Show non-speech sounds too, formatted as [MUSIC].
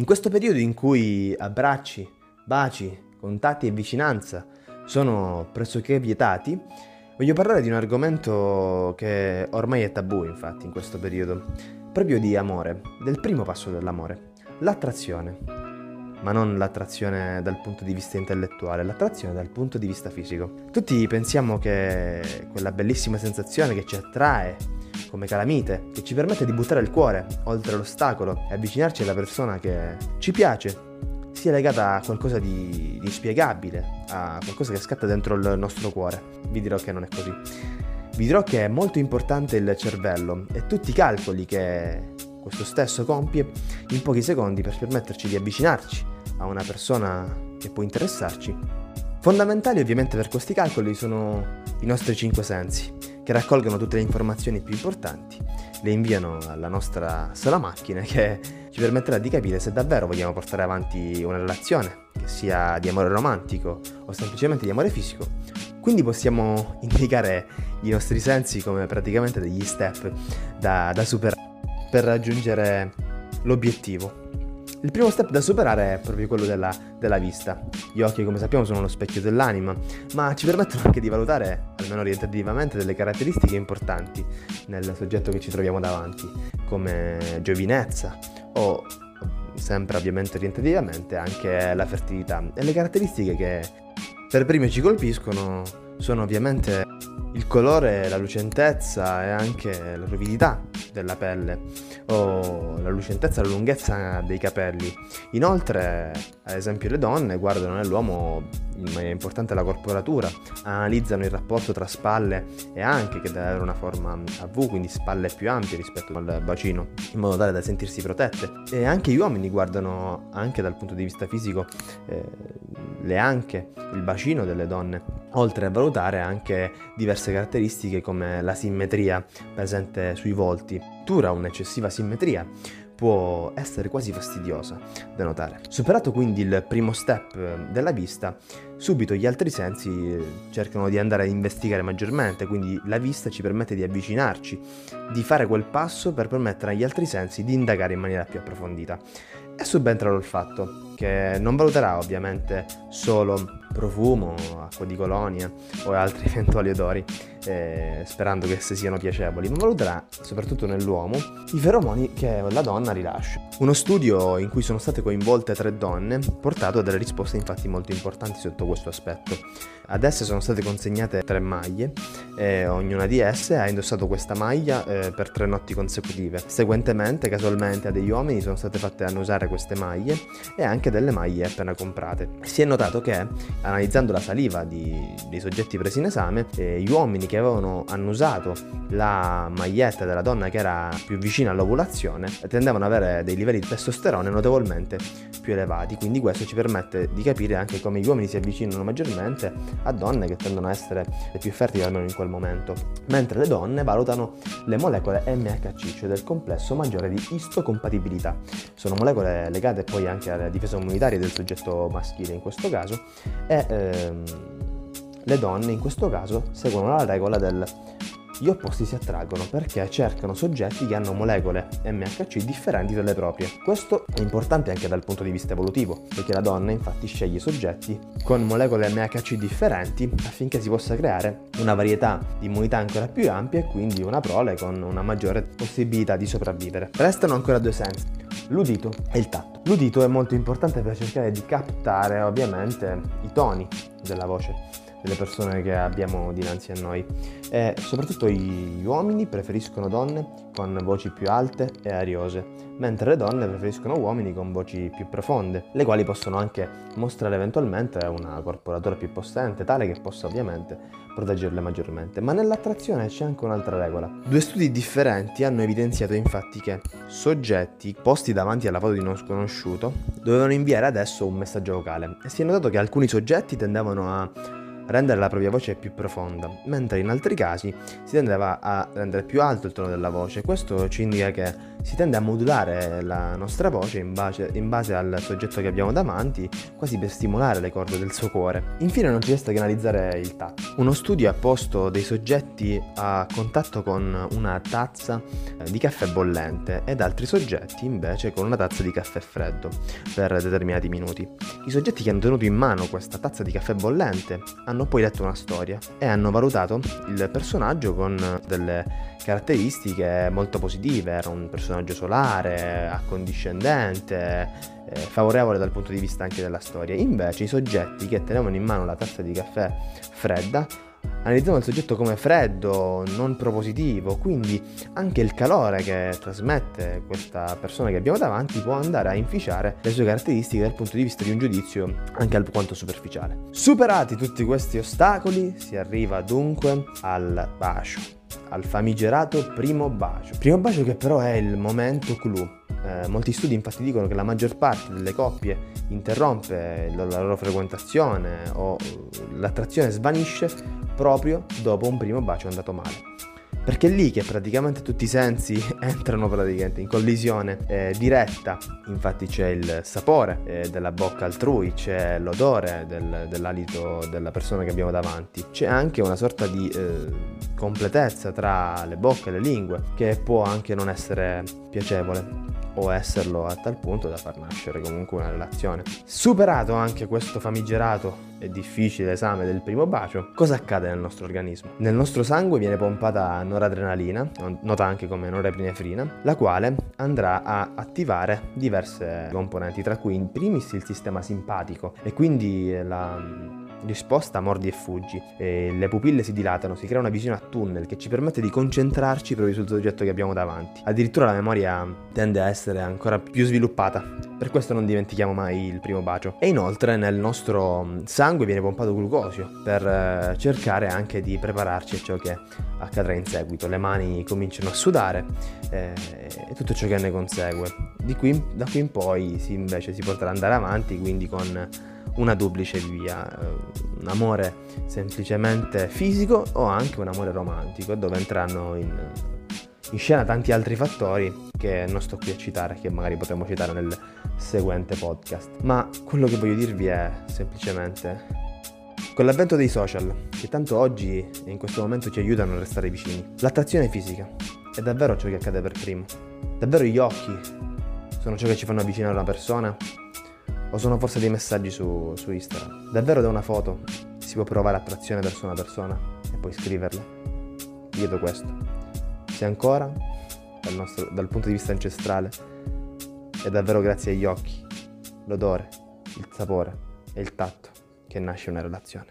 In questo periodo in cui abbracci, baci, contatti e vicinanza sono pressoché vietati, voglio parlare di un argomento che ormai è tabù, infatti, in questo periodo, proprio di amore, del primo passo dell'amore, l'attrazione ma non l'attrazione dal punto di vista intellettuale, l'attrazione dal punto di vista fisico. Tutti pensiamo che quella bellissima sensazione che ci attrae come calamite, che ci permette di buttare il cuore oltre l'ostacolo e avvicinarci alla persona che ci piace, sia legata a qualcosa di, di spiegabile, a qualcosa che scatta dentro il nostro cuore. Vi dirò che non è così. Vi dirò che è molto importante il cervello e tutti i calcoli che questo stesso compie in pochi secondi per permetterci di avvicinarci a una persona che può interessarci. Fondamentali ovviamente per questi calcoli sono i nostri cinque sensi, che raccolgono tutte le informazioni più importanti, le inviano alla nostra sola macchina che ci permetterà di capire se davvero vogliamo portare avanti una relazione, che sia di amore romantico o semplicemente di amore fisico. Quindi possiamo [LAUGHS] indicare i nostri sensi come praticamente degli step da, da superare per raggiungere l'obiettivo. Il primo step da superare è proprio quello della, della, vista. Gli occhi, come sappiamo, sono lo specchio dell'anima, ma ci permettono anche di valutare, almeno orientativamente, delle caratteristiche importanti nel soggetto che ci troviamo davanti, come giovinezza o, sempre ovviamente orientativamente, anche la fertilità. E le caratteristiche che per prime ci colpiscono sono ovviamente il colore, la lucentezza e anche la ruvidità della pelle o la lucentezza e la lunghezza dei capelli. Inoltre, ad esempio, le donne guardano nell'uomo in maniera importante la corporatura, analizzano il rapporto tra spalle e anche che deve avere una forma a V, quindi spalle più ampie rispetto al bacino, in modo tale da sentirsi protette. E anche gli uomini guardano anche dal punto di vista fisico eh, le anche, il bacino delle donne, oltre a valutare anche diverse caratteristiche come la simmetria presente sui volti. Un'eccessiva simmetria può essere quasi fastidiosa da notare. Superato quindi il primo step della vista, subito gli altri sensi cercano di andare a investigare maggiormente, quindi la vista ci permette di avvicinarci, di fare quel passo per permettere agli altri sensi di indagare in maniera più approfondita. E subentra l'olfatto, che non valuterà ovviamente solo profumo, acqua di colonia o altri [LAUGHS] eventuali odori, eh, sperando che esse siano piacevoli, ma valuterà, soprattutto nell'uomo, i feromoni che la donna rilascia. Uno studio in cui sono state coinvolte tre donne ha portato a delle risposte infatti molto importanti sotto questo aspetto. Ad esse sono state consegnate tre maglie e ognuna di esse ha indossato questa maglia eh, per tre notti consecutive. Seguentemente, casualmente, a degli uomini sono state fatte annusare queste maglie e anche delle maglie appena comprate. Si è notato che, analizzando la saliva di, dei soggetti presi in esame, eh, gli uomini che avevano annusato la maglietta della donna che era più vicina all'ovulazione tendevano ad avere dei livelli di testosterone notevolmente più elevati, quindi questo ci permette di capire anche come gli uomini si avvicinano maggiormente a donne che tendono a essere le più fertili almeno in quel momento, mentre le donne valutano le molecole MHC, cioè del complesso maggiore di istocompatibilità. Sono molecole legate poi anche alla difesa immunitaria del soggetto maschile in questo caso e ehm, le donne in questo caso seguono la regola del gli opposti si attraggono perché cercano soggetti che hanno molecole MHC differenti dalle proprie. Questo è importante anche dal punto di vista evolutivo, perché la donna infatti sceglie soggetti con molecole MHC differenti affinché si possa creare una varietà di immunità ancora più ampia e quindi una prole con una maggiore possibilità di sopravvivere. Restano ancora due sensi, l'udito e il tatto. L'udito è molto importante per cercare di captare ovviamente i toni della voce delle persone che abbiamo dinanzi a noi e soprattutto gli uomini preferiscono donne con voci più alte e ariose, mentre le donne preferiscono uomini con voci più profonde, le quali possono anche mostrare eventualmente una corporatura più possente, tale che possa ovviamente proteggerle maggiormente. Ma nell'attrazione c'è anche un'altra regola. Due studi differenti hanno evidenziato infatti che soggetti posti davanti alla foto di uno sconosciuto dovevano inviare adesso un messaggio vocale e si è notato che alcuni soggetti tendevano a rendere la propria voce più profonda, mentre in altri casi si tendeva a rendere più alto il tono della voce. Questo ci indica che si tende a modulare la nostra voce in base, in base, al soggetto che abbiamo davanti, quasi per stimolare le corde del suo cuore. Infine non ci resta che analizzare il tatto. Uno studio ha posto dei soggetti a contatto con una tazza eh, di caffè bollente ed altri soggetti invece con una tazza di caffè freddo per determinati minuti. I soggetti che hanno tenuto in mano questa tazza di caffè bollente hanno poi letto una storia e hanno valutato il personaggio con delle caratteristiche molto positive, era un personaggio solare, accondiscendente, eh, favorevole dal punto di vista anche della storia. Invece i soggetti che tenevano in mano la tazza di caffè fredda analizzavano il soggetto come freddo, non propositivo, quindi anche il calore che trasmette questa persona che abbiamo davanti può andare a inficiare le sue caratteristiche dal punto di vista di un giudizio anche alquanto superficiale. Superati tutti questi ostacoli, si arriva dunque al bacio al famigerato primo bacio. Primo bacio che però è il momento clou. Eh, molti studi infatti dicono che la maggior parte delle coppie interrompe la loro frequentazione o l'attrazione svanisce proprio dopo un primo bacio andato male. Perché è lì che praticamente tutti i sensi [LAUGHS] entrano praticamente in collisione eh, diretta, infatti c'è il sapore eh, della bocca altrui, c'è l'odore del, dell'alito della persona che abbiamo davanti, c'è anche una sorta di eh, completezza tra le bocche e le lingue che può anche non essere piacevole o esserlo a tal punto da far nascere comunque una relazione. Superato anche questo famigerato e difficile esame del primo bacio, cosa accade nel nostro organismo? Nel nostro sangue viene pompata noradrenalina, nota anche come norepinefrina, la quale andrà a attivare diverse componenti, tra cui in primis il sistema simpatico e quindi la risposta mordi e fuggi. E le pupille si dilatano, si crea una visione a tunnel che ci permette di concentrarci proprio sul soggetto che abbiamo davanti. Addirittura la memoria tende a essere ancora più sviluppata. Per questo non dimentichiamo mai il primo bacio. E inoltre nel nostro sangue viene pompato glucosio per eh, cercare anche di prepararci a ciò che accadrà in seguito. Le mani cominciano a sudare eh, e tutto ciò che ne consegue. Qui, da qui in poi si, invece si potrà andare avanti quindi con una duplice via, eh, un amore semplicemente fisico o anche un amore romantico, dove entreranno in, in scena tanti altri fattori che non sto qui a citare, che magari potremo citare nel seguente podcast. Ma quello che voglio dirvi è semplicemente con l'avvento dei social, che tanto oggi e in questo momento ci aiutano a restare vicini, l'attrazione fisica è davvero ciò che accade per primo. Davvero gli occhi sono ciò che ci fanno avvicinare una persona o sono forse dei messaggi su, su Instagram? Davvero da una foto si può provare attrazione verso una persona e poi scriverla? Chiedo questo. Se ancora, dal, nostro, dal punto di vista ancestrale, è davvero grazie agli occhi, l'odore, il sapore e il tatto che nasce una relazione.